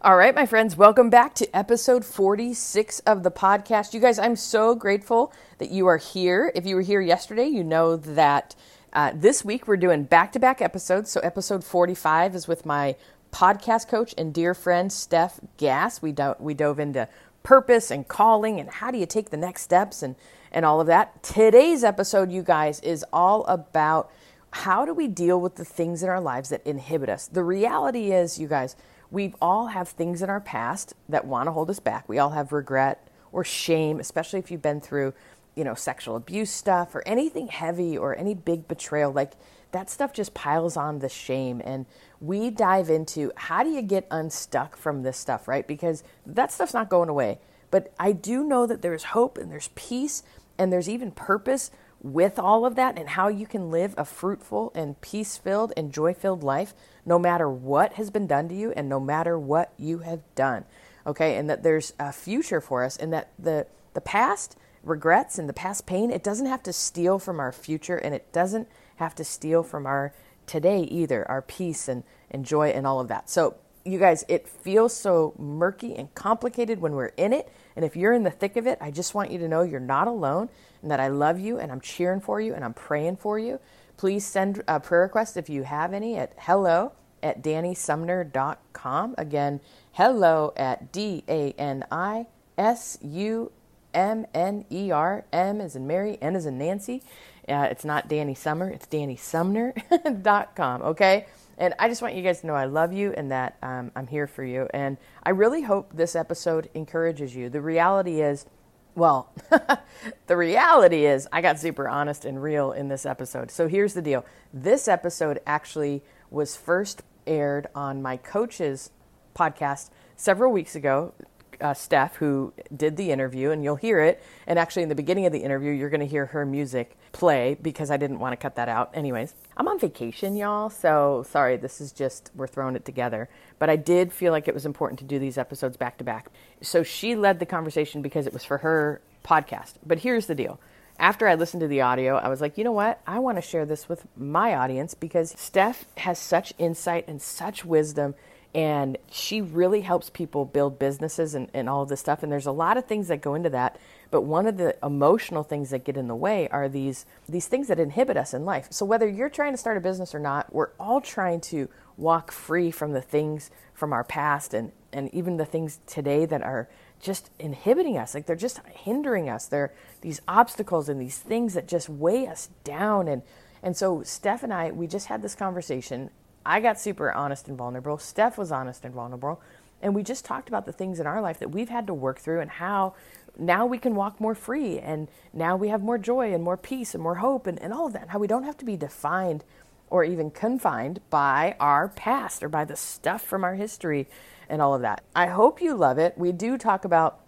All right, my friends, welcome back to episode 46 of the podcast. You guys, I'm so grateful that you are here. If you were here yesterday, you know that uh, this week we're doing back to back episodes. So, episode 45 is with my podcast coach and dear friend, Stef Gass. We, do- we dove into purpose and calling and how do you take the next steps and, and all of that. Today's episode, you guys, is all about how do we deal with the things in our lives that inhibit us. The reality is, you guys, we all have things in our past that want to hold us back. We all have regret or shame, especially if you've been through, you know, sexual abuse stuff or anything heavy or any big betrayal. Like that stuff just piles on the shame. And we dive into how do you get unstuck from this stuff, right? Because that stuff's not going away. But I do know that there's hope and there's peace and there's even purpose with all of that and how you can live a fruitful and peace filled and joy filled life no matter what has been done to you and no matter what you have done. Okay, and that there's a future for us and that the, the past regrets and the past pain, it doesn't have to steal from our future and it doesn't have to steal from our today either, our peace and, and joy and all of that. So, you guys, it feels so murky and complicated when we're in it. And if you're in the thick of it, I just want you to know you're not alone and that I love you and I'm cheering for you and I'm praying for you. Please send a prayer request if you have any at hello at danisumner.com. Again, hello at D A N I S U M N E R. M is in Mary, N is in Nancy. Uh, it's not Danny Summer, it's danisumner.com, okay? And I just want you guys to know I love you and that um, I'm here for you. And I really hope this episode encourages you. The reality is, well, the reality is, I got super honest and real in this episode. So here's the deal this episode actually was first aired on my coach's podcast several weeks ago uh, Stef, who did the interview, and you'll hear it. And actually, in the beginning of the interview, you're going to hear her music play because I didn't want to cut that out. Anyways, I'm on vacation, y'all. So sorry, this is just, we're throwing it together. But I did feel like it was important to do these episodes back to back. So she led the conversation because it was for her podcast. But here's the deal. After I listened to the audio, I was like, you know what? I want to share this with my audience because Stef has such insight and such wisdom and she really helps people build businesses and, and all of this stuff. And there's a lot of things that go into that. But one of the emotional things that get in the way are these these things that inhibit us in life. So whether you're trying to start a business or not we're all trying to walk free from the things from our past and and even the things today that are just inhibiting us. Like they're just hindering us. They're these obstacles and these things that just weigh us down. And and so Stef and I we just had this conversation I got super honest and vulnerable. Stef was honest and vulnerable. And we just talked about the things in our life that we've had to work through and how now we can walk more free and now we have more joy and more peace and more hope and, and all of that. How we don't have to be defined or even confined by our past or by the stuff from our history and all of that. I hope you love it. We do talk about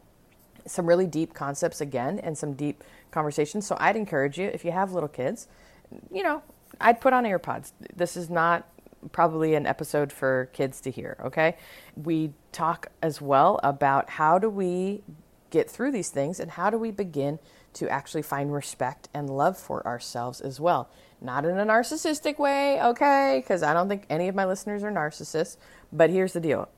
some really deep concepts again and some deep conversations. So I'd encourage you, if you have little kids, you know, I'd put on AirPods. This is not probably an episode for kids to hear, okay? We talk as well about how do we get through these things and how do we begin to actually find respect and love for ourselves as well. Not in a narcissistic way, okay? Because I don't think any of my listeners are narcissists. But here's the deal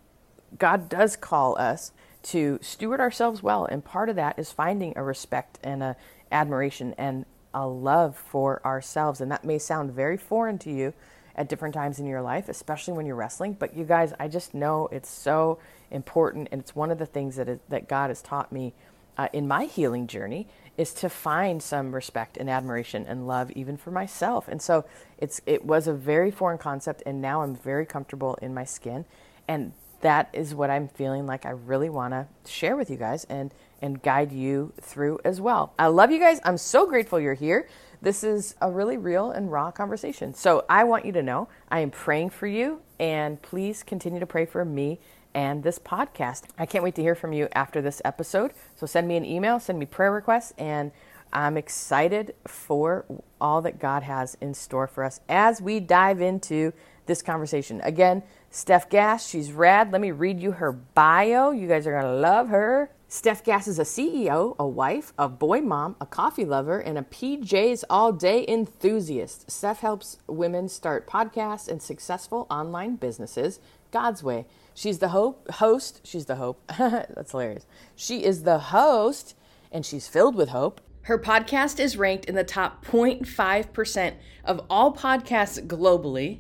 God does call us to steward ourselves well. And part of that is finding a respect and a admiration and a love for ourselves. And that may sound very foreign to you at different times in your life, especially when you're wrestling. But you guys, I just know it's so important, and it's one of the things that is, that God has taught me uh, in my healing journey is to find some respect and admiration and love even for myself. And so it's it was a very foreign concept, and now I'm very comfortable in my skin, and that is what I'm feeling like I really want to share with you guys and and guide you through as well. I love you guys. I'm so grateful you're here. This is a really real and raw conversation. So I want you to know I am praying for you, and please continue to pray for me and this podcast. I can't wait to hear from you after this episode. So send me an email, send me prayer requests, and I'm excited for all that God has in store for us as we dive into this conversation. Again, Stef Gass, she's rad. Let me read you her bio. You guys are going to love her. Stef Gass is a CEO, a wife, a boy mom, a coffee lover, and a PJs all day enthusiast. Stef helps women start podcasts and successful online businesses God's way. She's the hope, host. She's the hope. That's hilarious. She is the host, and she's filled with hope. Her podcast is ranked in the top 0.5% of all podcasts globally.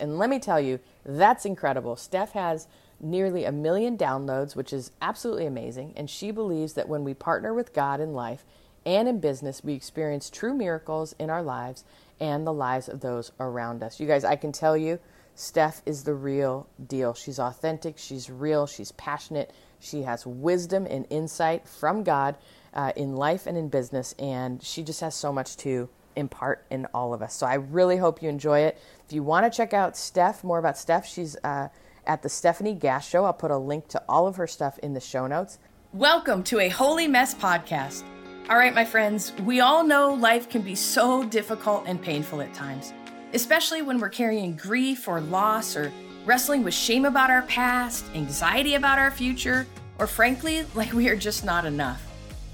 And let me tell you, that's incredible. Stef has nearly a million downloads, which is absolutely amazing. And she believes that when we partner with God in life and in business, we experience true miracles in our lives and the lives of those around us. You guys, I can tell you, Stef is the real deal. She's authentic, she's real, she's passionate, she has wisdom and insight from God uh, in life and in business, and she just has so much to impart in all of us. So I really hope you enjoy it. If you want to check out Stef, more about Stef, she's uh, at the Stefanie Gass Show. I'll put a link to all of her stuff in the show notes. Welcome to a Holy Mess podcast. All right, my friends, we all know life can be so difficult and painful at times, especially when we're carrying grief or loss or wrestling with shame about our past, anxiety about our future, or frankly, like we are just not enough.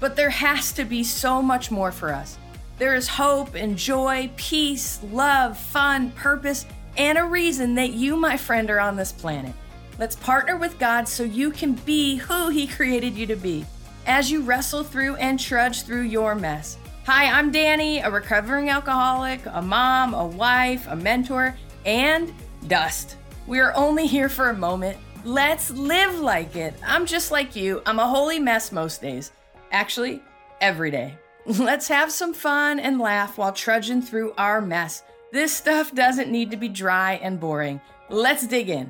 But there has to be so much more for us. There is hope and joy, peace, love, fun, purpose, and a reason that you, my friend, are on this planet. Let's partner with God so you can be who He created you to be as you wrestle through and trudge through your mess. Hi, I'm Dani, a recovering alcoholic, a mom, a wife, a mentor, and dust. We are only here for a moment. Let's live like it. I'm just like you. I'm a holy mess most days. Actually, every day. Let's have some fun and laugh while trudging through our mess. This stuff doesn't need to be dry and boring. Let's dig in.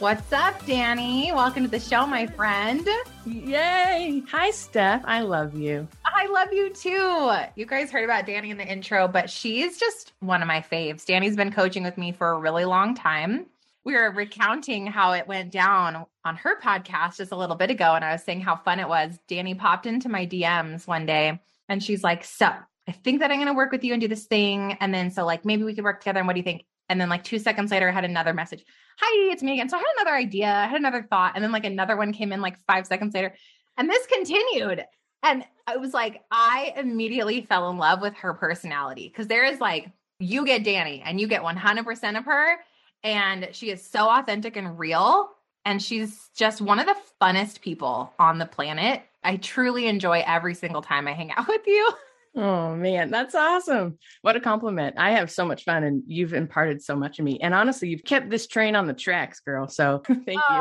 What's up, Dani? Welcome to the show, my friend. Yay! Hi, Stef. I love you. I love you too. You guys heard about Dani in the intro, but she's just one of my faves. Dani's been coaching with me for a really long time. We were recounting how it went down on her podcast just a little bit ago, and I was saying how fun it was. Dani popped into my DMs one day and she's like, So, I think that I'm going to work with you and do this thing. And then, so like, maybe we could work together. And what do you think? And then, like, two seconds later, I had another message hi, it's me again. So I had another idea, I had another thought, and then like another one came in like five seconds later. And this continued. And I was like, I immediately fell in love with her personality because there is like, you get Dani and you get 100% of her. And she is so authentic and real. And she's just one of the funnest people on the planet. I truly enjoy every single time I hang out with you. Oh man, that's awesome. What a compliment. I have so much fun and you've imparted so much of me. And honestly, you've kept this train on the tracks, girl. So thank oh,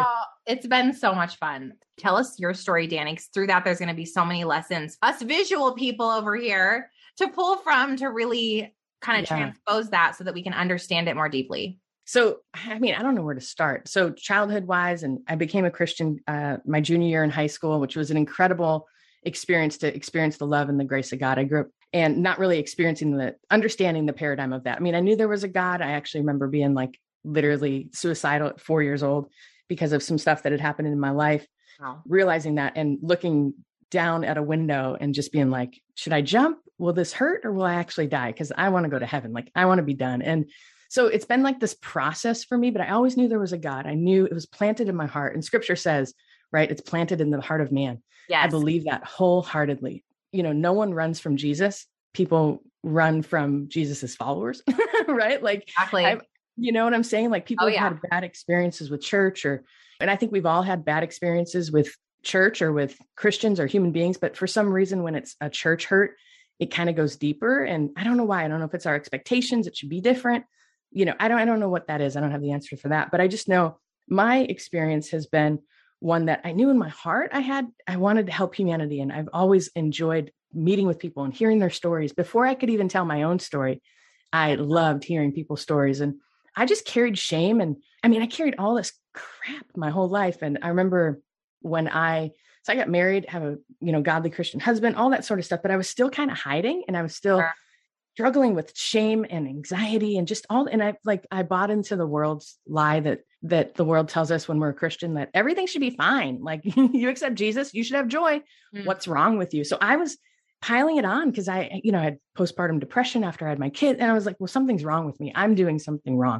you. It's been so much fun. Tell us your story, Dani, through that, there's going to be so many lessons, us visual people over here to pull from to really kind of yeah. transpose that so that we can understand it more deeply. So, I mean, I don't know where to start. So, childhood wise, and I became a Christian uh, my junior year in high school, which was an incredible experience to experience the love and the grace of God. I grew up and not really experiencing the understanding the paradigm of that. I mean, I knew there was a God. I actually remember being like literally suicidal at four years old because of some stuff that had happened in my life. Wow. Realizing that and looking down at a window and just being like, should I jump? Will this hurt or will I actually die? Because I want to go to heaven. Like I want to be done. And so it's been like this process for me, but I always knew there was a God. I knew it was planted in my heart. And scripture says, right, it's planted in the heart of man. Yes. I believe that wholeheartedly. You know, no one runs from Jesus. People run from Jesus's followers, right? Like, exactly. I, you know what I'm saying? Like, people oh, yeah. had bad experiences with church, or, and I think we've all had bad experiences with church or with Christians or human beings. But for some reason, when it's a church hurt, it kind of goes deeper. And I don't know why. I don't know if it's our expectations. It should be different. You know, I don't. I don't know what that is. I don't have the answer for that. But I just know my experience has been one that I knew in my heart I had, I wanted to help humanity. And I've always enjoyed meeting with people and hearing their stories. Before I could even tell my own story, I loved hearing people's stories. And I just carried shame. And I mean, I carried all this crap my whole life. And I remember when I, so I got married, have a, you know, godly Christian husband, all that sort of stuff, but I was still kind of hiding and I was still sure struggling with shame and anxiety and just all and i like i bought into the world's lie that that the world tells us when we're a christian that everything should be fine like you accept jesus you should have joy mm. what's wrong with you so i was piling it on because i you know i had postpartum depression after i had my kid and i was like well something's wrong with me i'm doing something wrong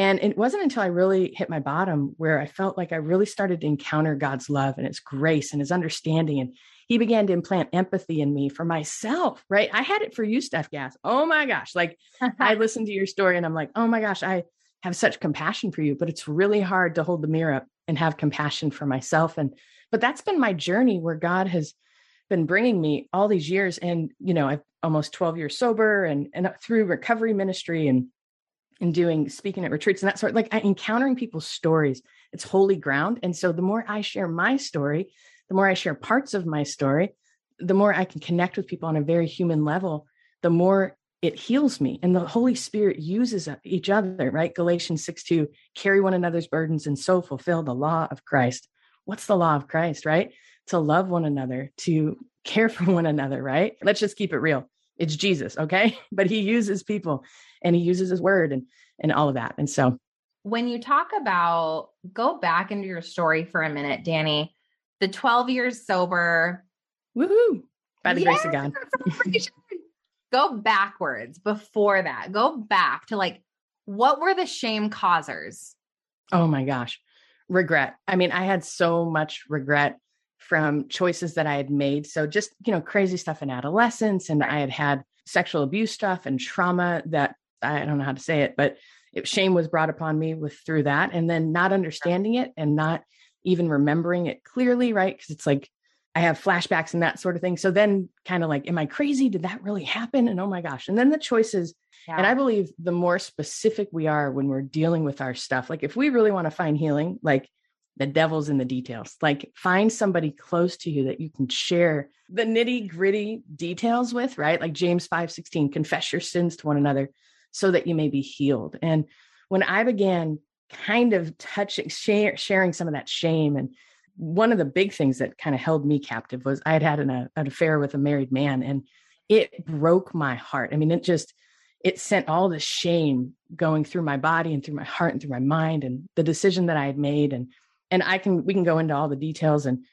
and it wasn't until I really hit my bottom where I felt like I really started to encounter God's love and his grace and his understanding. And he began to implant empathy in me for myself, right? I had it for you, Stef Gass. Oh my gosh. Like I listened to your story and I'm like, oh my gosh, I have such compassion for you, but it's really hard to hold the mirror up and have compassion for myself. And, but that's been my journey where God has been bringing me all these years. And, you know, I've almost 12 years sober and, and through recovery ministry and, and doing speaking at retreats and that sort like I, encountering people's stories it's holy ground and so the more i share my story the more i share parts of my story the more i can connect with people on a very human level the more it heals me. And the holy spirit uses uh, each other right? Galatians 6 2 carry one another's burdens and so fulfill the law of christ. What's the law of christ right? To love one another to care for one another right? Let's just keep it real. It's jesus okay? But he uses people and he uses his word and and all of that. And so when you talk about go back into your story for a minute dani the 12 years sober woohoo by the yes, grace of god go backwards before that. Go back to like, what were the shame causers? Oh my gosh. Regret. I mean, I had so much regret from choices that I had made. So just, you know, crazy stuff in adolescence. And I had had sexual abuse stuff and trauma that I don't know how to say it, but it, shame was brought upon me with through that. And then not understanding it and not even remembering it clearly, right? Because it's like I have flashbacks and that sort of thing. So then kind of like, am I crazy? Did that really happen? And oh my gosh. And then the choices. Yeah. And I believe the more specific we are when we're dealing with our stuff, like if we really want to find healing, like the devil's in the details, like find somebody close to you that you can share the nitty gritty details with, right? Like James 5 16, confess your sins to one another so that you may be healed. And when I began kind of touching, share, sharing some of that shame and one of the big things that kind of held me captive was I had had an, an affair with a married man and it broke my heart. I mean, it just, it sent all the shame going through my body and through my heart and through my mind and the decision that I had made. And, and I can, we can go into all the details and,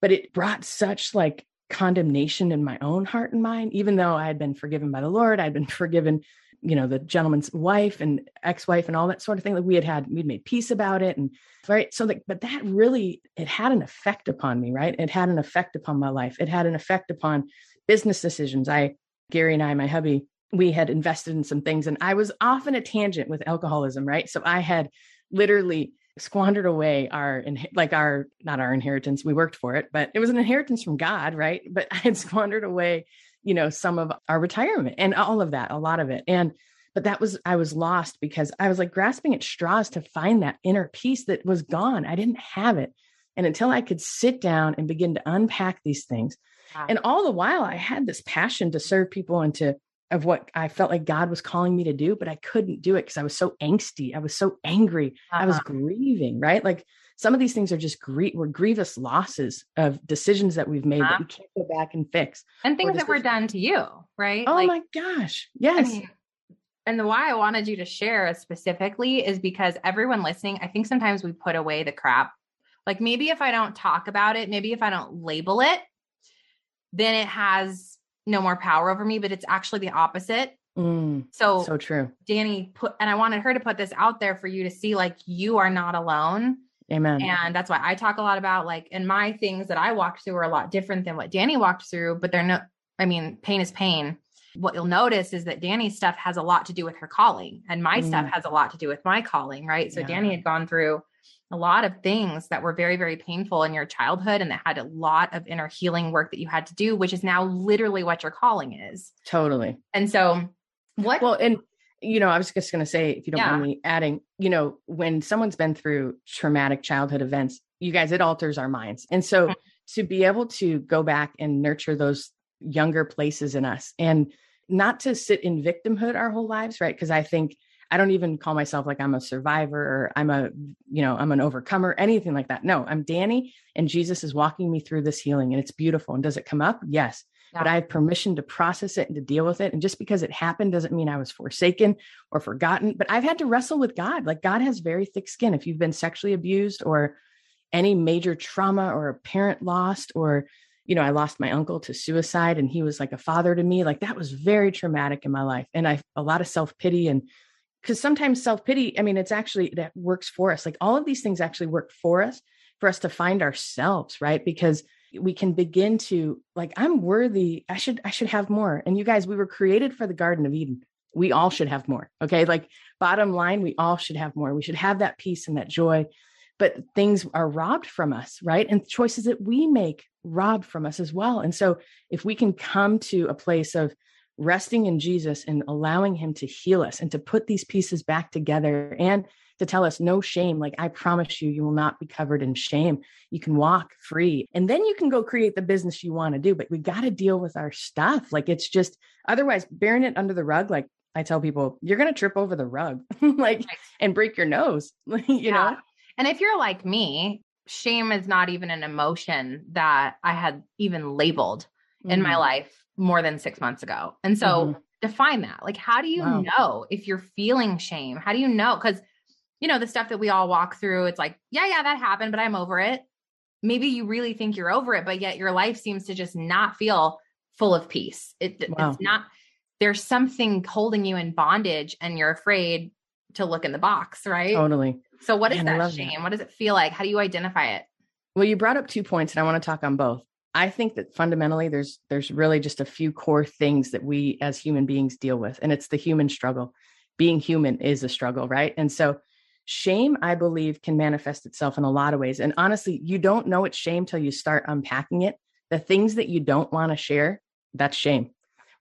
but it brought such like condemnation in my own heart and mind, even though I had been forgiven by the Lord, I'd been forgiven you know the gentleman's wife and ex-wife and all that sort of thing like we had had we'd made peace about it and right? So like but that really it had an effect upon me right? It had an effect upon my life. It had an effect upon business decisions. I gary and i my hubby we had invested in some things and i was often a tangent with alcoholism right? So i had literally squandered away our like our not our inheritance we worked for it but it was an inheritance from god right? But i had squandered away you know, some of our retirement and all of that, a lot of it. And, but that was, I was lost because I was like grasping at straws to find that inner peace that was gone. I didn't have it. And until I could sit down and begin to unpack these things. Wow. And all the while, I had this passion to serve people and to, of what I felt like God was calling me to do, but I couldn't do it because I was so angsty. I was so angry. Uh-huh. I was uh-huh. grieving, right? Like some of these things are just grie- were grievous losses of decisions that we've made uh-huh. that we can't go back and fix and things that were done to you right oh like, my gosh yes I mean, and the why i wanted you to share specifically is because everyone listening i think sometimes we put away the crap like maybe if i don't talk about it maybe if i don't label it then it has no more power over me but it's actually the opposite Mm, so so true. Dani put and I wanted her to put this out there for you to see like you are not alone. Amen. And that's why I talk a lot about like, and my things that I walked through are a lot different than what Dani walked through, but they're no, I mean, pain is pain. What you'll notice is that Dani's stuff has a lot to do with her calling, and my mm. stuff has a lot to do with my calling, right? So yeah. Dani had gone through a lot of things that were very, very painful in your childhood and that had a lot of inner healing work that you had to do, which is now literally what your calling is. Totally. And so, what? Well, and you know, I was just going to say, if you don't yeah. mind me adding, you know, when someone's been through traumatic childhood events, you guys, it alters our minds. And so mm-hmm. to be able to go back and nurture those younger places in us and not to sit in victimhood our whole lives, right? Because I think I don't even call myself like I'm a survivor or I'm a, you know, I'm an overcomer, anything like that. No, I'm Dani and Jesus is walking me through this healing and it's beautiful. And does it come up? Yes yeah. but I have permission to process it and to deal with it. And just because it happened doesn't mean I was forsaken or forgotten. But I've had to wrestle with God. Like God has very thick skin. If you've been sexually abused or any major trauma or a parent lost, or, you know, I lost my uncle to suicide and he was like a father to me, like that was very traumatic in my life. And I, a lot of self pity and, because sometimes self pity, I mean, it's actually that works for us. Like all of these things actually work for us, for us to find ourselves, right? Because we can begin to like i'm worthy i should i should have more and you guys we were created for the garden of eden we all should have more. Okay. Like, bottom line, we all should have more. We should have that peace and that joy. But things are robbed from us, right? And choices that we make robbed from us as well. And so, if we can come to a place of resting in Jesus and allowing Him to heal us and to put these pieces back together and to tell us no shame. Like, I promise you, you will not be covered in shame. You can walk free and then you can go create the business you want to do. But we got to deal with our stuff. Like, it's just otherwise bearing it under the rug. Like, I tell people, you're going to trip over the rug, like, and break your nose, you yeah. know? And if you're like me, shame is not even an emotion that I had even labeled mm-hmm. in my mm-hmm. life more than six months ago. And so mm-hmm. define that. Like, how do you wow. know if you're feeling shame? How do you know? Because you know, the stuff that we all walk through, it's like, yeah, yeah, that happened, but I'm over it. Maybe you really think you're over it, but yet your life seems to just not feel full of peace. It, wow. It's not, there's something holding you in bondage and you're afraid to look in the box, right? Totally. So, what is Man, that shame? That. What does it feel like? How do you identify it? Well, you brought up two points and I want to talk on both. I think that fundamentally there's there's really just a few core things that we as human beings deal with and it's the human struggle. Being human is a struggle, right? And so shame i believe can manifest itself in a lot of ways. And honestly you don't know it's shame till you start unpacking it. The things that you don't want to share that's shame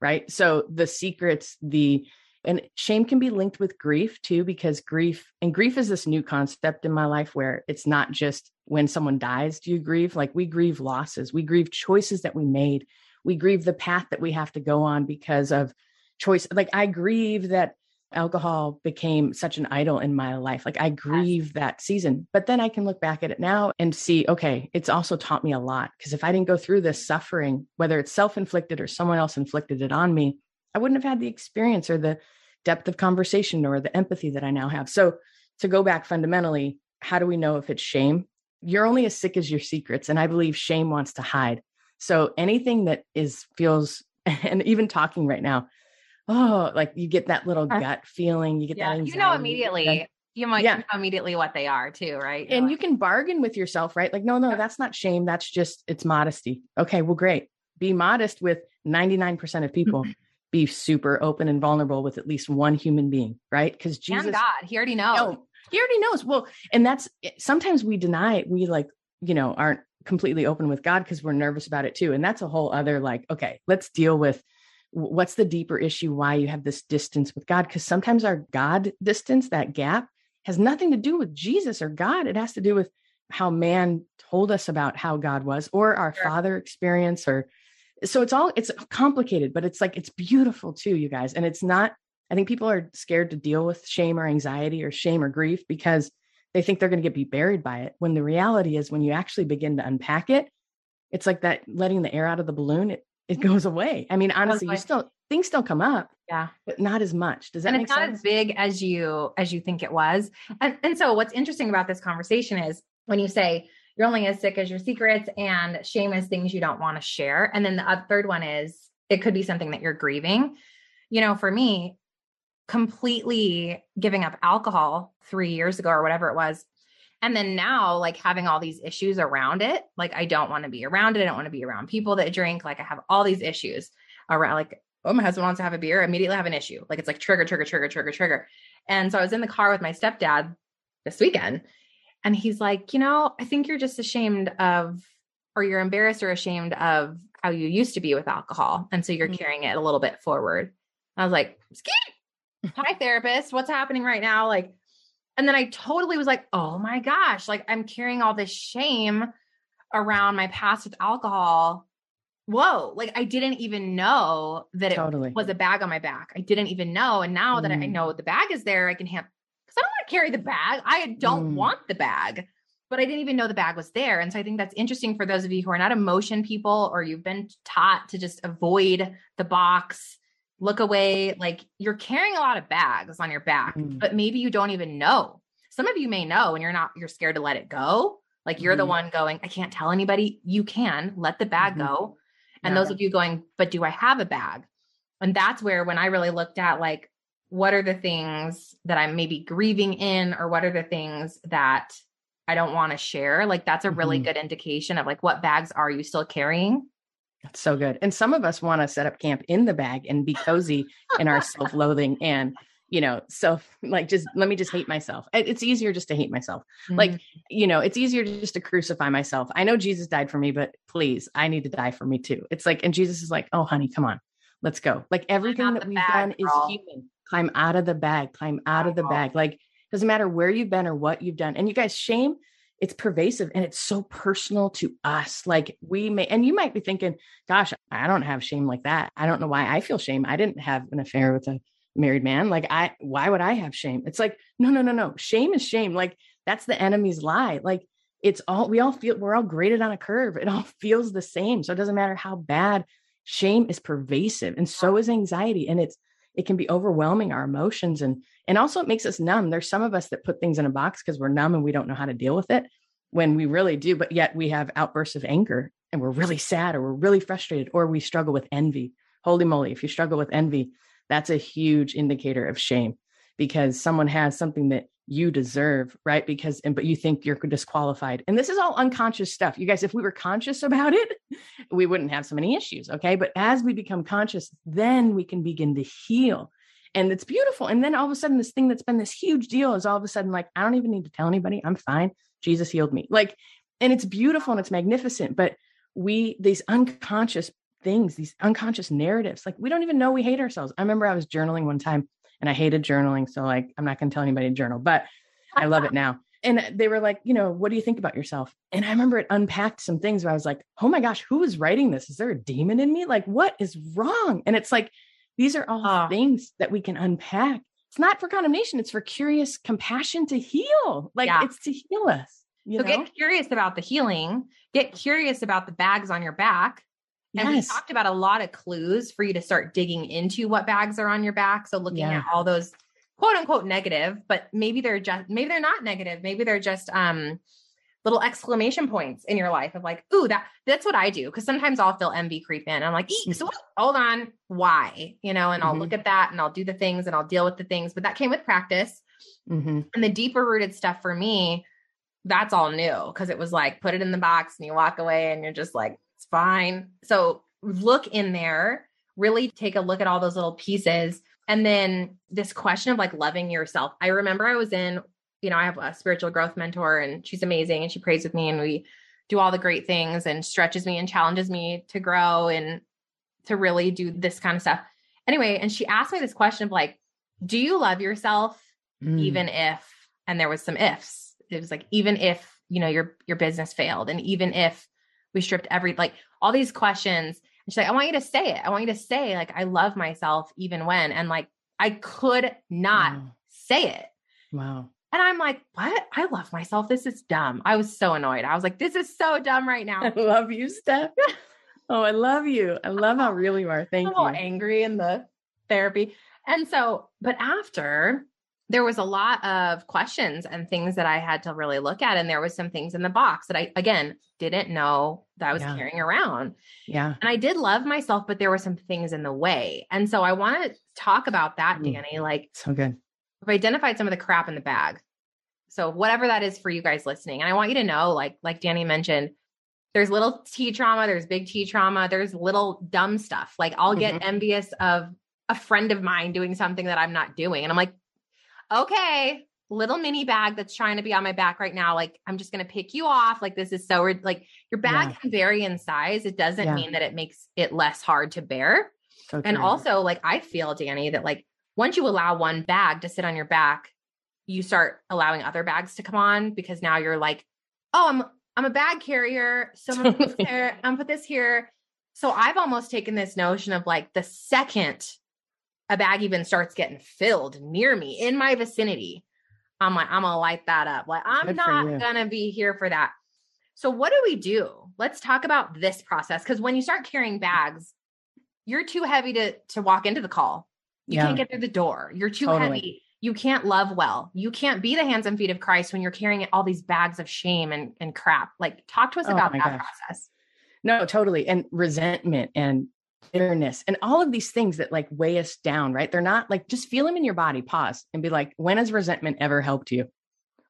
right? So the secrets the and shame can be linked with grief too because grief and grief is this new concept in my life where it's not just when someone dies do you grieve? Like we grieve losses. We grieve choices that we made. We grieve the path that we have to go on because of choice. Like i grieve that alcohol became such an idol in my life. Like I grieve yes. that season, but then I can look back at it now and see, okay, it's also taught me a lot. Because if I didn't go through this suffering, whether it's self inflicted or someone else inflicted it on me, I wouldn't have had the experience or the depth of conversation or the empathy that I now have. So to go back fundamentally, how do we know if it's shame? You're only as sick as your secrets. And I believe shame wants to hide. So anything that is feels, and even talking right now, oh, like you get that little gut feeling. You get yeah, that anxiety. You know immediately. You might yeah. know immediately what they are too, right? You're and like, you can bargain with yourself, right? Like, no, no, that's not shame. That's just it's modesty. Okay, well, great. Be modest with 99% of people. Be super open and vulnerable with at least one human being, right? Because Jesus, and God, he already knows. No, he already knows. Well, and that's eh, sometimes we deny, it. we like, you know, aren't completely open with God because we're nervous about it too. And that's a whole other like, okay, let's deal with what's the deeper issue why you have this distance with God? Because sometimes our God distance, that gap, has nothing to do with Jesus or God. It has to do with how man told us about how God was or our sure. father experience or so it's all it's complicated, but it's like it's beautiful too, you guys. And it's not, I think people are scared to deal with shame or anxiety or shame or grief because they think they're going to get be buried by it. When the reality is when you actually begin to unpack it, it's like that letting the air out of the balloon. It it goes away. I mean, honestly, you still things still come up. Yeah. But not as much. Does that and make it's not as big as you as you think it was. And and so what's interesting about this conversation is when you say you're only as sick as your secrets and shame is things you don't want to share. And then the third one is it could be something that you're grieving. You know, for me, completely giving up alcohol three years ago or whatever it was and then now, like having all these issues around it, like I don't want to be around it. I don't want to be around people that drink. Like I have all these issues around, like, oh, my husband wants to have a beer, immediately have an issue. Like it's like trigger, trigger, trigger, trigger, trigger. And so I was in the car with my stepdad this weekend, and he's like, you know, I think you're just ashamed of, or you're embarrassed or ashamed of how you used to be with alcohol. And so you're mm-hmm. carrying it a little bit forward. I was like, Ski! hi, therapist. What's happening right now? Like, and then I totally was like, oh my gosh, like I'm carrying all this shame around my past with alcohol. Whoa, like I didn't even know that it totally. was a bag on my back. I didn't even know. And now mm. that I mm. know the bag is there, I can have, because I don't want to carry the bag. I don't mm. want the bag, but I didn't even know the bag was there. And so I think that's interesting for those of you who are not emotion people or you've been taught to just avoid the box look away. Like you're carrying a lot of bags on your back, mm. but maybe you don't even know. Some of you may know and you're not, you're scared to let it go. Like you're mm. the mm-hmm. one going, I can't tell anybody. You can let the bag mm-hmm. go. And yeah. those of you going, but do I have a bag? And that's where when I really looked at like, what are the things that I'm maybe grieving in, or what are the things that I don't want to share? Like that's a really mm-hmm. good indication of like what bags are you still carrying? That's so good. And some of us want to set up camp in the bag and be cozy in our self loathing and, you know, self like just let me just hate myself. It's easier just to hate myself. Mm-hmm. Like, you know, it's easier just to crucify myself. I know Jesus died for me, but please, I need to die for me too. It's like, and Jesus is like, oh, honey, come on, let's go. Like everything that we've bag, done girl. is human. Climb out of the bag, climb out of the bag. Like, doesn't matter where you've been or what you've done. And you guys, shame it's pervasive and it's so personal to us. Like we may, and you might be thinking, gosh, I don't have shame like that. I don't know why I feel shame. I didn't have an affair with a married man. Like I, why would I have shame? It's like, no, no, no, no. Shame is shame. Like that's the enemy's lie. Like it's all, we all feel, we're all graded on a curve. It all feels the same. So it doesn't matter how bad shame is pervasive and so is anxiety. And it's, it can be overwhelming our emotions and and also it makes us numb. There's some of us that put things in a box because we're numb and we don't know how to deal with it when we really do but yet we have outbursts of anger and we're really sad or we're really frustrated or we struggle with envy. Holy moly if you struggle with envy that's a huge indicator of shame because someone has something that you deserve, right? Because, and but you think you're disqualified. And this is all unconscious stuff. You guys, if we were conscious about it, we wouldn't have so many issues. Okay. But as we become conscious, then we can begin to heal. And it's beautiful. And then all of a sudden, this thing that's been this huge deal is all of a sudden like, I don't even need to tell anybody. I'm fine. Jesus healed me. Like, and it's beautiful and it's magnificent. But we, these unconscious things, these unconscious narratives, like we don't even know we hate ourselves. I remember I was journaling one time and I hated journaling. So like, I'm not going to tell anybody to journal, but I love it now. And they were like, you know, what do you think about yourself? And I remember it unpacked some things where I was like, oh my gosh, who is writing this? Is there a demon in me? Like, what is wrong? And it's like, these are all oh. things that we can unpack. It's not for condemnation, it's for curious compassion to heal. Like, yeah. it's to heal us. You so know? get curious about the healing, get curious about the bags on your back, and yes. we talked about a lot of clues for you to start digging into what bags are on your back. So looking yeah. at all those quote unquote negative, but maybe they're just maybe they're not negative. Maybe they're just um little exclamation points in your life of like, ooh, that that's what I do. Cause sometimes I'll feel envy creep in. I'm like, so what? hold on, why? You know, and I'll mm-hmm. look at that and I'll do the things and I'll deal with the things. But that came with practice. Mm-hmm. And the deeper rooted stuff for me, that's all new because it was like put it in the box and you walk away and you're just like, fine. So look in there, really take a look at all those little pieces. And then this question of like loving yourself. I remember I was in, you know, I have a spiritual growth mentor and she's amazing and she prays with me and we do all the great things and stretches me and challenges me to grow and to really do this kind of stuff. Anyway, and she asked me this question of like, do you love yourself mm. even if and there was some ifs. It was like even if, you know, your your business failed and even if we stripped every like all these questions. And she's like, I want you to say it. I want you to say, like, I love myself even when. And like, I could not wow. say it. Wow. And I'm like, what? I love myself. This is dumb. I was so annoyed. I was like, this is so dumb right now. I love you, Stef. oh, I love you. I love how real you are. Thank I'm you. angry in the therapy. And so, but after there was a lot of questions and things that I had to really look at. And there was some things in the box that I, again, didn't know that I was yeah. carrying around. Yeah. And I did love myself, but there were some things in the way. And so I want to talk about that, mm. Dani. Like, so good. I've identified some of the crap in the bag. So whatever that is for you guys listening. And I want you to know, like, like Dani mentioned, there's little T trauma, there's big T trauma, there's little dumb stuff. Like I'll get mm-hmm. envious of a friend of mine doing something that I'm not doing. And I'm like, okay, little mini bag that's trying to be on my back right now. Like, I'm just going to pick you off. Like, this is so like your bag yeah. can vary in size. It doesn't yeah. mean that it makes it less hard to bear. So and also, like, I feel, Dani, that like once you allow one bag to sit on your back, you start allowing other bags to come on because now you're like, oh, I'm I'm a bag carrier. So I'm gonna put this here, I'm put this here. So I've almost taken this notion of like the second a bag even starts getting filled near me in my vicinity, I'm like, I'm gonna light that up. Like, I'm Good not gonna be here for that. So, what do we do? Let's talk about this process. Because when you start carrying bags, you're too heavy to to walk into the call. You yeah. can't get through the door. You're too totally. heavy. You can't love well. You can't be the hands and feet of Christ when you're carrying all these bags of shame and, and crap. Like, talk to us oh about that gosh. process. No, totally. And resentment and bitterness and all of these things that like weigh us down, right? They're not like just feel them in your body, pause and be like, when has resentment ever helped you?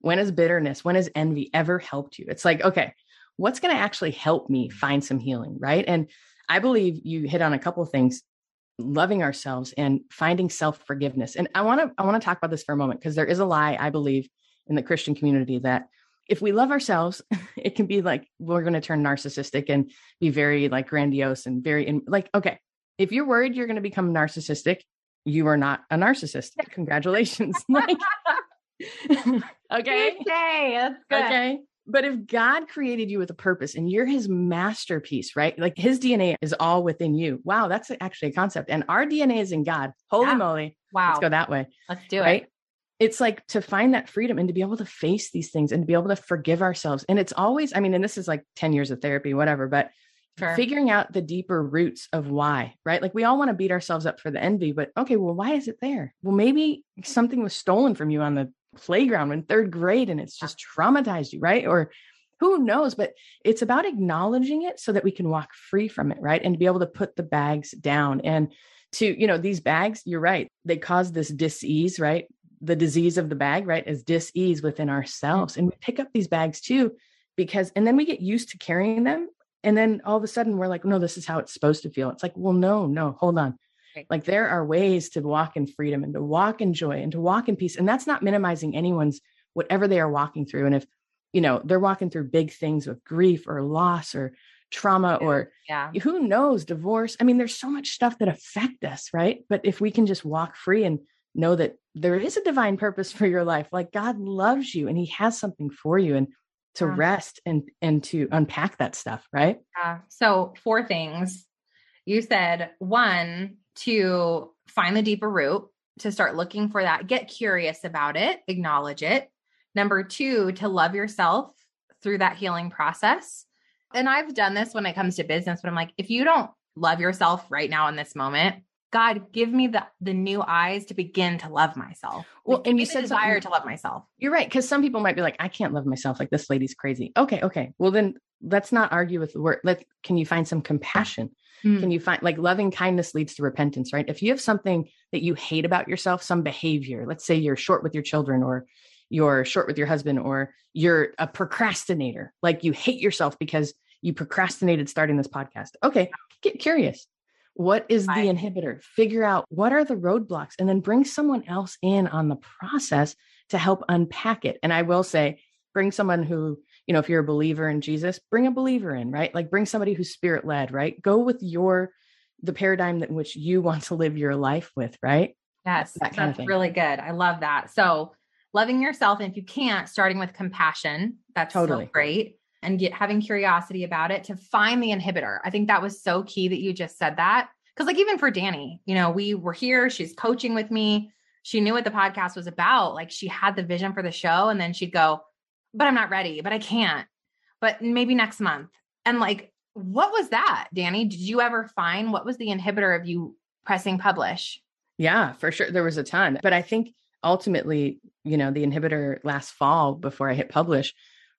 When has bitterness, when has envy ever helped you? It's like, okay, what's going to actually help me find some healing, right? And I believe you hit on a couple things loving ourselves and finding self-forgiveness. And I want to I want to talk about this for a moment because there is a lie I believe in the Christian community that if we love ourselves, it can be like we're going to turn narcissistic and be very like grandiose and very in, like okay, if you're worried you're going to become narcissistic, you are not a narcissist. Congratulations. like, okay. Okay. But if God created you with a purpose and you're his masterpiece, right? Like his DNA is all within you. Wow, that's actually a concept. And our DNA is in God. Holy yeah. moly. Wow. Let's go that way. Let's do right? it. It's like to find that freedom and to be able to face these things and to be able to forgive ourselves. And it's always, I mean, and this is like 10 years of therapy, whatever, but Sure. figuring out the deeper roots of why, right? Like we all want to beat ourselves up for the envy, but okay, well, why is it there? Well, maybe something was stolen from you on the playground in third grade and it's just traumatized you, right? Or who knows, but it's about acknowledging it so that we can walk free from it, right? And to be able to put the bags down. And to, you know, these bags, you're right, they cause this dis-ease, right? The disease of the bag, right, is dis-ease within ourselves. And we pick up these bags too, because, and then we get used to carrying them and then all of a sudden we're like, no, this is how it's supposed to feel. It's like, well, no, no, hold on. Right. Like there are ways to walk in freedom and to walk in joy and to walk in peace. And that's not minimizing anyone's whatever they are walking through. And if, you know, they're walking through big things with grief or loss or trauma yeah. or yeah. who knows, divorce. I mean, there's so much stuff that affect us, right? But if we can just walk free and know that there is a divine purpose for your life, like God loves you and he has something for you. And to yeah. rest and and to unpack that stuff right yeah so four things you said one to find the deeper root to start looking for that get curious about it acknowledge it number two to love yourself through that healing process and i've done this when it comes to business but i'm like if you don't love yourself right now in this moment God, give me the the new eyes to begin to love myself. Well, like, and you said desire to love myself. You're right, because some people might be like, I can't love myself. Like this lady's crazy. Okay, okay. Well, then let's not argue with the word. Let can you find some compassion? Mm. Can you find like loving kindness leads to repentance, right? If you have something that you hate about yourself, some behavior, let's say you're short with your children or you're short with your husband or you're a procrastinator, like you hate yourself because you procrastinated starting this podcast. Okay, get curious what is the inhibitor? Figure out what are the roadblocks and then bring someone else in on the process to help unpack it. And I will say, bring someone who, you know, if you're a believer in Jesus, bring a believer in, right? Like bring somebody who's spirit led, right? Go with your, the paradigm that in which you want to live your life with, right? Yes, that that's really good. I love that. So, loving yourself, and if you can't, starting with compassion, that's totally so great and get having curiosity about it to find the inhibitor. I think that was so key that you just said that. Cause like even for Dani, you know, we were here, she's coaching with me. She knew what the podcast was about. Like she had the vision for the show and then she'd go, but I'm not ready, but I can't. But maybe next month. And like, what was that, Dani? Did you ever find what was the inhibitor of you pressing publish? Yeah, for sure. There was a ton. But I think ultimately, you know, the inhibitor last fall before I hit publish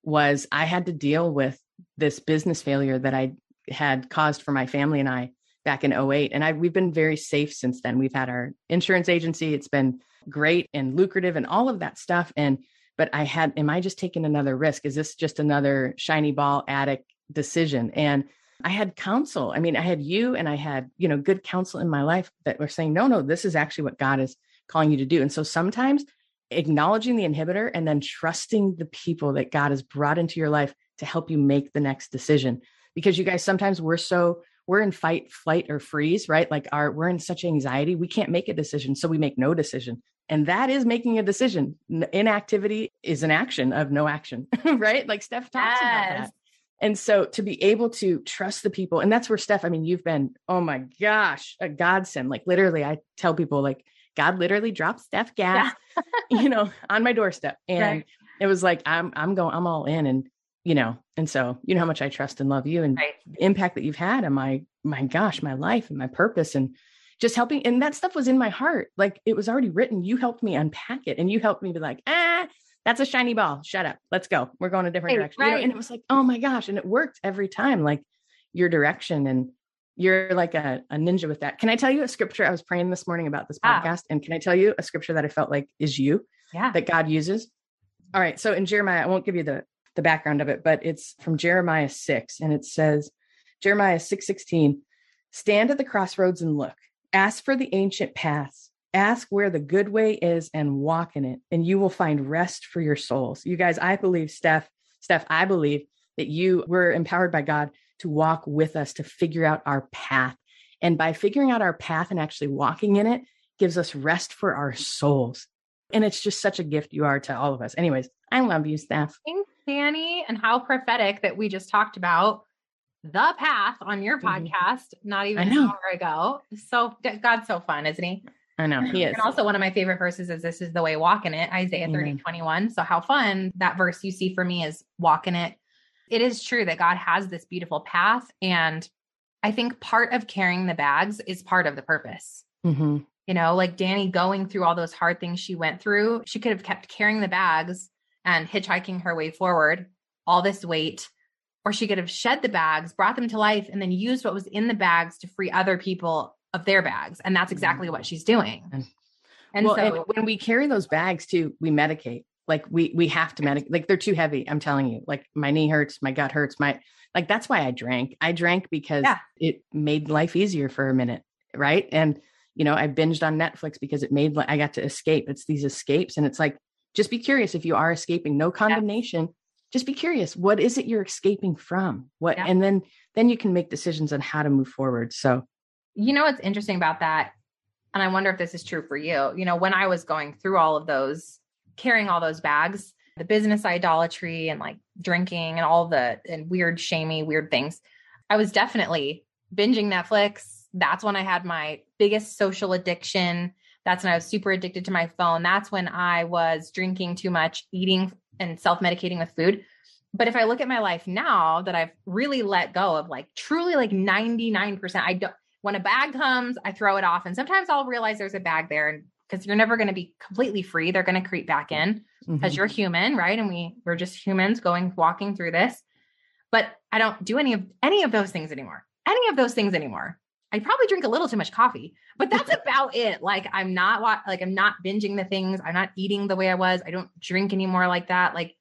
was I had to deal with this business failure that I had caused for my family and I back in 08 and I we've been very safe since then. We've had our insurance agency, it's been great and lucrative and all of that stuff and but I had am I just taking another risk? Is this just another shiny ball addict decision? And I had counsel. I mean, I had you and I had, you know, good counsel in my life that were saying, no, no, this is actually what God is calling you to do. And so sometimes acknowledging the inhibitor and then trusting the people that God has brought into your life to help you make the next decision. Because you guys, sometimes we're so we're in fight, flight, or freeze, right? Like our we're in such anxiety, we can't make a decision, so we make no decision. And that is making a decision. Inactivity is an action of no action, right? Like Stef talks yes. about that. And so to be able to trust the people, and that's where Stef, I mean, you've been, oh my gosh, a godsend. Like literally, I tell people, like, God literally dropped Stef Gass, yeah. you know, on my doorstep. And right. it was like, I'm, I'm going, I'm all in. And, you know, and so, you know how much I trust and love you and right. the impact that you've had on my, my gosh, my life and my purpose and just helping. And that stuff was in my heart. Like it was already written. You helped me unpack it and you helped me be like, ah, that's a shiny ball. Shut up. Let's go. We're going a different right, direction. Right. You know, and it was like, oh my gosh. And it worked every time, like your direction and you're like a, a, ninja with that. Can I tell you a scripture? I was praying this morning about this ah. podcast. And can I tell you a scripture that I felt like is you? Yeah. That God uses? All right. So in Jeremiah, I won't give you the, the background of it, but it's from Jeremiah 6. And it says, Jeremiah 6 16, Stand at the crossroads and look. Ask for the ancient paths. Ask where the good way is and walk in it, and you will find rest for your souls. You guys, I believe, Stef, Stef, I believe that you were empowered by God to walk with us to figure out our path. And by figuring out our path and actually walking in it, gives us rest for our souls. And it's just such a gift you are to all of us. Anyways, I love you, Stef. Thanks, Dani. And how prophetic that we just talked about the path on your mm-hmm. podcast not even an hour ago. So God's so fun, isn't he? I know he is. And also one of my favorite verses is this is the way walking it, Isaiah 30, mm-hmm. 21. So how fun that verse you see for me is walking it. It is true that God has this beautiful path. And I think part of carrying the bags is part of the purpose. Mm-hmm. You know, like Dani going through all those hard things she went through, she could have kept carrying the bags and hitchhiking her way forward, all this weight, or she could have shed the bags, brought them to life, and then used what was in the bags to free other people of their bags. And that's exactly what she's doing. And, well, so and when we carry those bags too, we medicate. Like we we have to medicate. Like they're too heavy. I'm telling you. Like my knee hurts, my gut hurts, my like that's why I drank. I drank because yeah. it made life easier for a minute, right? And you know, I binged on Netflix because it made I got to escape. It's these escapes, and it's like just be curious if you are escaping. No condemnation. Yeah just be curious what is it you're escaping from what yeah. and then then you can make decisions on how to move forward so you know what's interesting about that and i wonder if this is true for you you know when i was going through all of those carrying all those bags the business idolatry and like drinking and all the and weird shamey weird things i was definitely binging netflix that's when i had my biggest social addiction that's when i was super addicted to my phone that's when i was drinking too much eating and self medicating with food. But if I look at my life now that I've really let go of like truly like 99%, I don't, when a bag comes, I throw it off. And sometimes I'll realize there's a bag there and because you're never going to be completely free. They're going to creep back in because mm-hmm. you're human, right? And we we're just humans going walking through this. But I don't do any of any of those things anymore. Any of those things anymore. I probably drink a little too much coffee, but that's about it. Like I'm not like I'm not binging the things. I'm not eating the way I was. I don't drink anymore like that. Like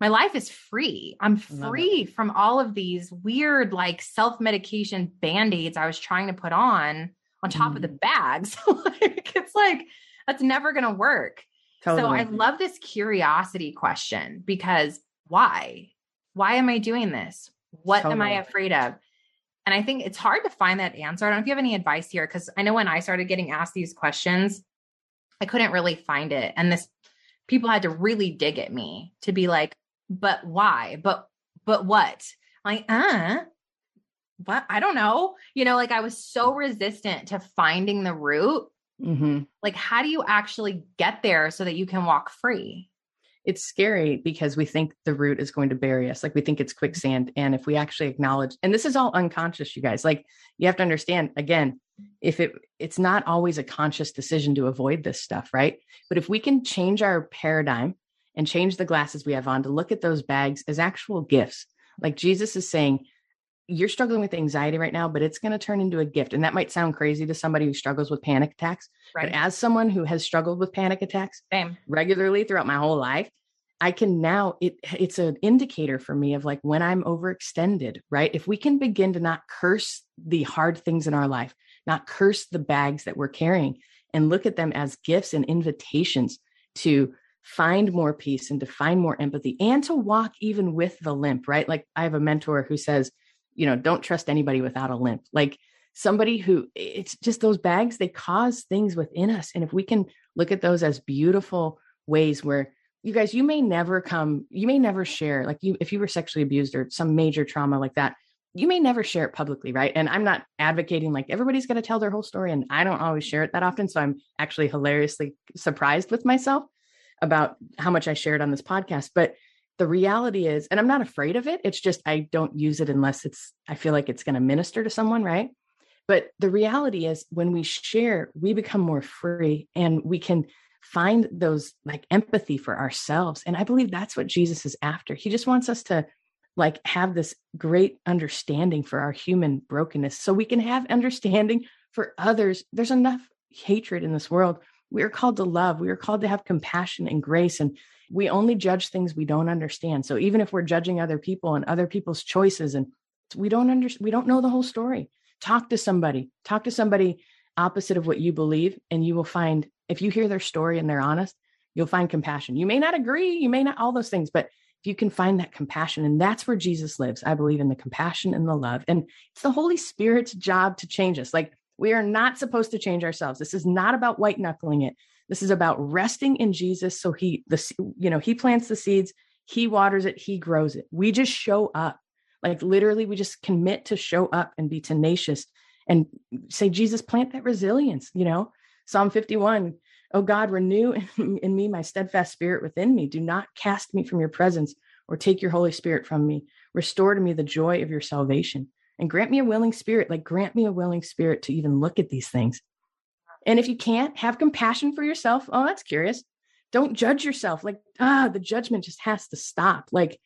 my life is free. I'm free from all of these weird like self-medication band-aids I was trying to put on on top mm. of the mm. bags. like it's like that's never going to work. Totally. So I love this curiosity question because why? Why am I doing this? What totally. am I afraid of? And I think it's hard to find that answer. I don't know if you have any advice here, because I know when I started getting asked these questions, I couldn't really find it. And this people had to really dig at me to be like, but why? But but what? like, uh, what? I don't know. You know, like I was so resistant to finding the root. Mm-hmm. Like, how do you actually get there so that you can walk free? it's scary because we think the root is going to bury us like we think it's quicksand and if we actually acknowledge and this is all unconscious you guys like you have to understand again if it it's not always a conscious decision to avoid this stuff right but if we can change our paradigm and change the glasses we have on to look at those bags as actual gifts like jesus is saying you're struggling with anxiety right now but it's going to turn into a gift and that might sound crazy to somebody who struggles with panic attacks Right. But as someone who has struggled with panic attacks Same. regularly throughout my whole life, I can now it it's an indicator for me of like when I'm overextended, right? If we can begin to not curse the hard things in our life, not curse the bags that we're carrying and look at them as gifts and invitations to find more peace and to find more empathy and to walk even with the limp, right? Like I have a mentor who says, you know, don't trust anybody without a limp. Like somebody who it's just those bags they cause things within us. And if we can look at those as beautiful ways where you guys you may never come you may never share like you if you were sexually abused or some major trauma like that you may never share it publicly right? And i'm not advocating like everybody's going to tell their whole story and i don't always share it that often. So i'm actually hilariously surprised with myself about how much i shared on this podcast. But the reality is and i'm not afraid of it it's just i don't use it unless it's i feel like it's going to minister to someone right but the reality is, when we share, we become more free and we can find those like empathy for ourselves. And I believe that's what Jesus is after. He just wants us to like have this great understanding for our human brokenness so we can have understanding for others. There's enough hatred in this world. We are called to love, we are called to have compassion and grace. And we only judge things we don't understand. So even if we're judging other people and other people's choices and we don't understand, we don't know the whole story talk to somebody, talk to somebody opposite of what you believe, and you will find if you hear their story and they're honest, you'll find compassion. You may not agree, you may not all those things, but if you can find that compassion, and that's where Jesus lives, I believe in the compassion and the love. And it's the Holy Spirit's job to change us. Like we are not supposed to change ourselves. This is not about white knuckling it. This is about resting in Jesus. So he, the, you know, he plants the seeds, he waters it, he grows it. We just show up. Like literally, we just commit to show up and be tenacious and say, Jesus, plant that resilience, you know? Psalm 51 Oh God, renew in me my steadfast spirit within me. Do not cast me from your presence or take your Holy Spirit from me. Restore to me the joy of your salvation and grant me a willing spirit. Like, grant me a willing spirit to even look at these things. And if you can't, have compassion for yourself. Oh, that's curious. Don't judge yourself. Like, ah, the judgment just has to stop. Like,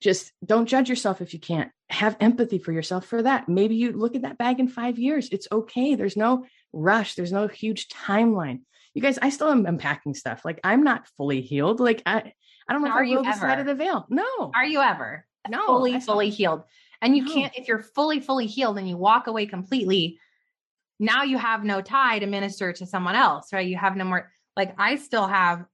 just don't judge yourself if you can't. Have empathy for yourself for that. Maybe you look at that bag in five years. It's okay. There's no rush, there's no huge timeline you guys, I still am unpacking stuff. Like I'm not fully healed. Like I, I don't know Are if I you will the side of the veil. No. Are you ever? No. Fully, fully healed. And you no. can't, if you're fully, fully healed and you walk away completely, now you have no tie to minister to someone else, right? You have no more, like I still have,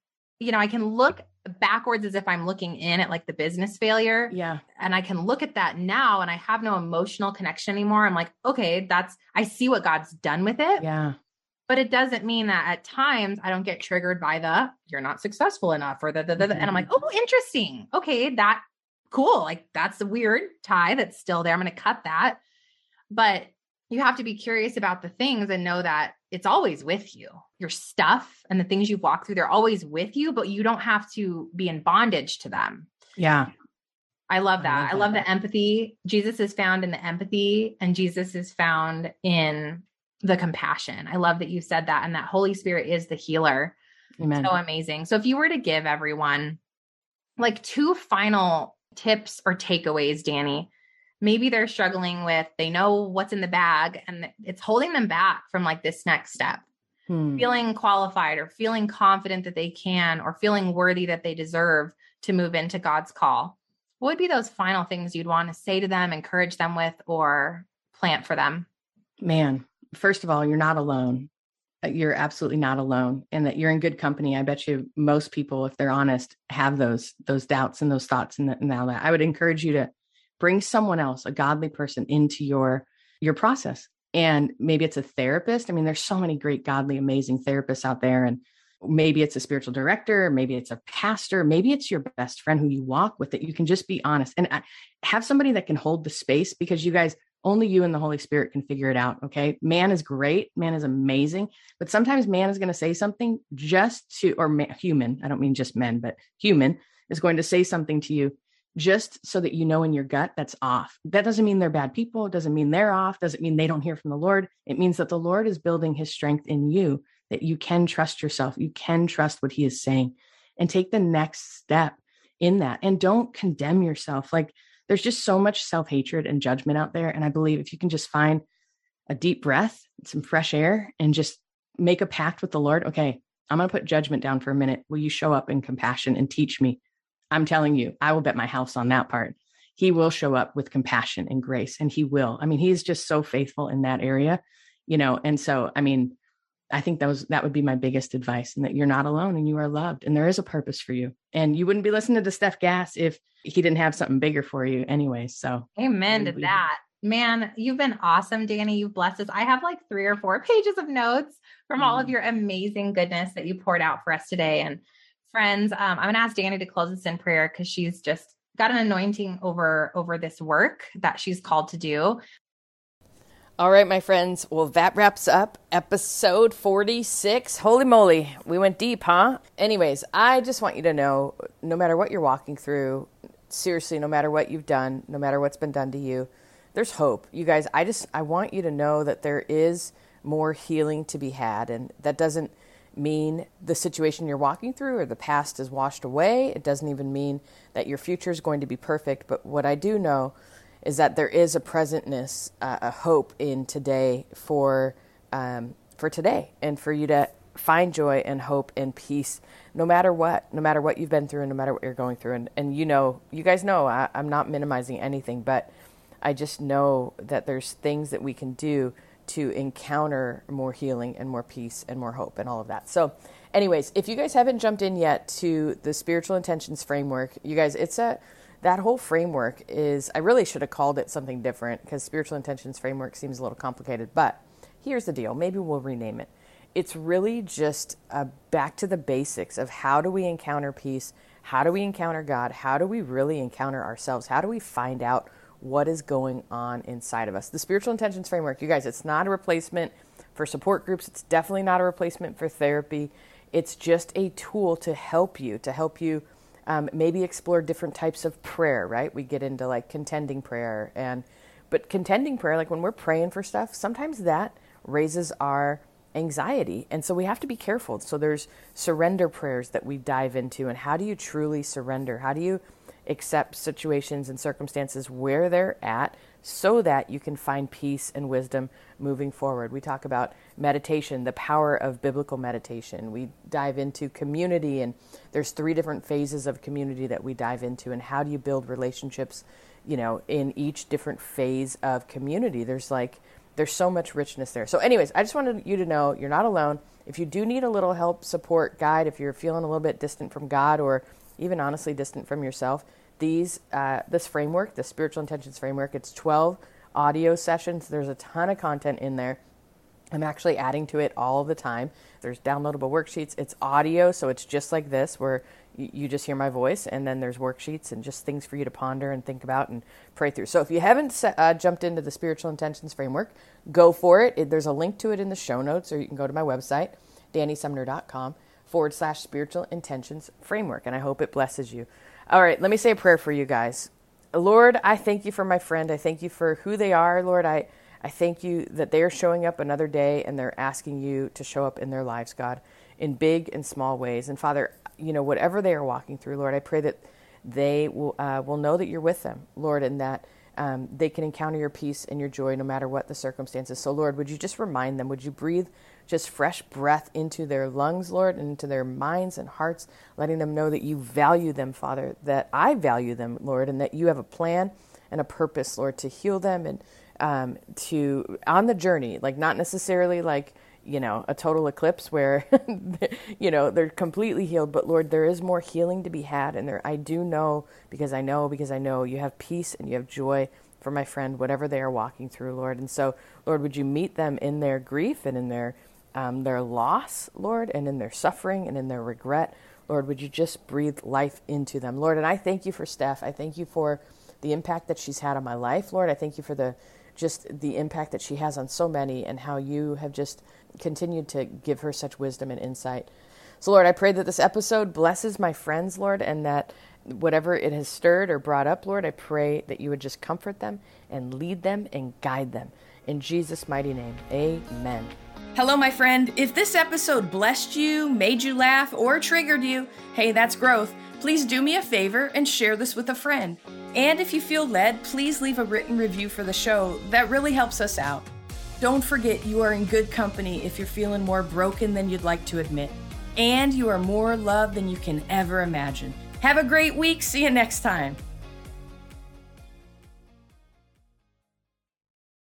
you know, I can look backwards as if I'm looking in at like the business failure. Yeah. And I can look at that now and I have no emotional connection anymore. I'm like, okay, that's, I see what God's done with it. Yeah. But it doesn't mean that at times I don't get triggered by the you're not successful enough or the, the, the, the and I'm like, mm-hmm. oh, interesting. Okay, that cool. Like that's a weird tie that's still there. I'm going to cut that. But you have to be curious about the things and know that it's always with you. Your stuff and the things you've walked through, they're always with you, but you don't have to be in bondage to them. Yeah. I love that. I love. I love the empathy. Jesus is found in the empathy, and Jesus is found in the compassion. I love that you said that and that Holy Spirit is the healer. Amen. So amazing. So if you were to give everyone like two final tips or takeaways, Dani, maybe they're struggling with they know what's in the bag and it's holding them back from like this next step. Hmm. Feeling qualified or feeling confident that they can or feeling worthy that they deserve to move into God's call. What would be those final things you'd want to say to them, encourage them with, or plant for them? Man, first of all, you're not alone. Uh, you're absolutely not alone, and that you're in good company. I bet you most people, if they're honest, have those those doubts and those thoughts. And now that I would encourage you to bring someone else, a godly person, into your your process. And maybe it's a therapist. I mean, there's so many great, godly, amazing therapists out there, and maybe it's a spiritual director maybe it's a pastor maybe it's your best friend who you walk with that you can just be honest and uh, have somebody that can hold the space because you guys only you and the Holy Spirit can figure it out. Okay. Man is great. Man is amazing. But sometimes man is going to say something just to, or man, human, I don't mean just men, but human is going to say something to you just so that you know in your gut that's off. That doesn't mean they're bad people. It doesn't mean they're off. Doesn't mean they don't hear from the Lord. It means that the Lord is building his strength in you, that you can trust yourself. You can trust what he is saying and take the next step in that. And don't condemn yourself. Like, there's just so much self hatred and judgment out there. And I believe if you can just find a deep breath, some fresh air, and just make a pact with the Lord, okay, I'm going to put judgment down for a minute. Will you show up in compassion and teach me? I'm telling you, I will bet my house on that part. He will show up with compassion and grace, and he will. I mean, he's just so faithful in that area, you know. And so, I mean, I think that was that would be my biggest advice, and that you're not alone and you are loved, and there is a purpose for you. And you wouldn't be listening to Stef Gass if he didn't have something bigger for you anyway. So amen to that. Man, you've been awesome, Dani. You've blessed us. I have like three or four pages of notes from all of mm. your amazing goodness that you poured out for us today. And friends, um, I'm gonna ask Dani to close us in prayer because she's just got an anointing over over this work that she's called to do. All right, my friends. Well, that wraps up episode 46. Holy moly, we went deep, huh? Anyways, I just want you to know no matter what you're walking through, seriously, no matter what you've done, no matter what's been done to you, there's hope. You guys, I just I want you to know that there is more healing to be had and that doesn't mean the situation you're walking through or the past is washed away. It doesn't even mean that your future is going to be perfect, but what I do know is that there is a presentness, uh, a hope in today for um, for today, and for you to find joy and hope and peace, no matter what, no matter what you've been through, and no matter what you're going through. And and you know, you guys know, I, I'm not minimizing anything, but I just know that there's things that we can do to encounter more healing and more peace and more hope and all of that. So, anyways, if you guys haven't jumped in yet to the spiritual intentions framework, you guys, it's a that whole framework is I really should have called it something different because spiritual intentions framework seems a little complicated, but here's the deal. Maybe we'll rename it. It's really just uh, back to the basics of how do we encounter peace? How do we encounter God? How do we really encounter ourselves? How do we find out what is going on inside of us. The spiritual intentions framework, you guys, it's not a replacement for support groups. It's definitely not a replacement for therapy. It's just a tool to help you, to help you um, maybe explore different types of prayer, right? We get into like contending prayer and, but contending prayer, like when we're praying for stuff, sometimes that raises our anxiety. And so we have to be careful. So there's surrender prayers that we dive into. And how do you truly surrender? How do you accept situations and circumstances where they're at so that you can find peace and wisdom moving forward. We talk about meditation, the power of biblical meditation. We dive into community, and there's three different phases of community that we dive into, and how do you build relationships, you know, in each different phase of community. There's like, there's so much richness there. So, anyways, I just wanted you to know you're not alone. If you do need a little help, support, guide, if you're feeling a little bit distant from God or even honestly distant from yourself, these uh, this framework, the spiritual intentions framework, it's 12 audio sessions. There's a ton of content in there. I'm actually adding to it all the time. There's downloadable worksheets. It's audio, so it's just like this, where you, just hear my voice, and then there's worksheets and just things for you to ponder and think about and pray through. So if you haven't uh, jumped into the spiritual intentions framework, go for it. it. There's a link to it in the show notes, or you can go to my website, danisumner.com forward slash spiritual intentions framework. And I hope it blesses you. All right, let me say a prayer for you guys. Lord, I thank you for my friend. I thank you for who they are, Lord. I, I thank you that they are showing up another day and they're asking you to show up in their lives, God, in big and small ways. And Father, you know, whatever they are walking through, Lord, I pray that they will, uh, will know that you're with them, Lord, and that um, they can encounter your peace and your joy no matter what the circumstances. So, Lord, would you just remind them? Would you breathe just fresh breath into their lungs, Lord, and into their minds and hearts, letting them know that you value them, Father, that I value them, Lord, and that you have a plan and a purpose, Lord, to heal them and um, to on the journey, like not necessarily like you know a total eclipse where you know they're completely healed but lord there is more healing to be had and there. I do know because i know because i know you have peace and you have joy for my friend whatever they are walking through lord. And so lord would you meet them in their grief and in their um, their loss, Lord, and in their suffering and in their regret. Lord, would you just breathe life into them, Lord? And I thank you for Stef. I thank you for the impact that she's had on my life, Lord. I thank you for the just the impact that she has on so many and how you have just continued to give her such wisdom and insight. So, Lord, I pray that this episode blesses my friends, Lord, and that whatever it has stirred or brought up, Lord, I pray that you would just comfort them and lead them and guide them. In Jesus' mighty name, amen. Hello, my friend. If this episode blessed you, made you laugh, or triggered you, hey, that's growth. Please do me a favor and share this with a friend. And if you feel led, please leave a written review for the show. That really helps us out. Don't forget you are in good company if you're feeling more broken than you'd like to admit. And you are more loved than you can ever imagine. Have a great week. See you next time.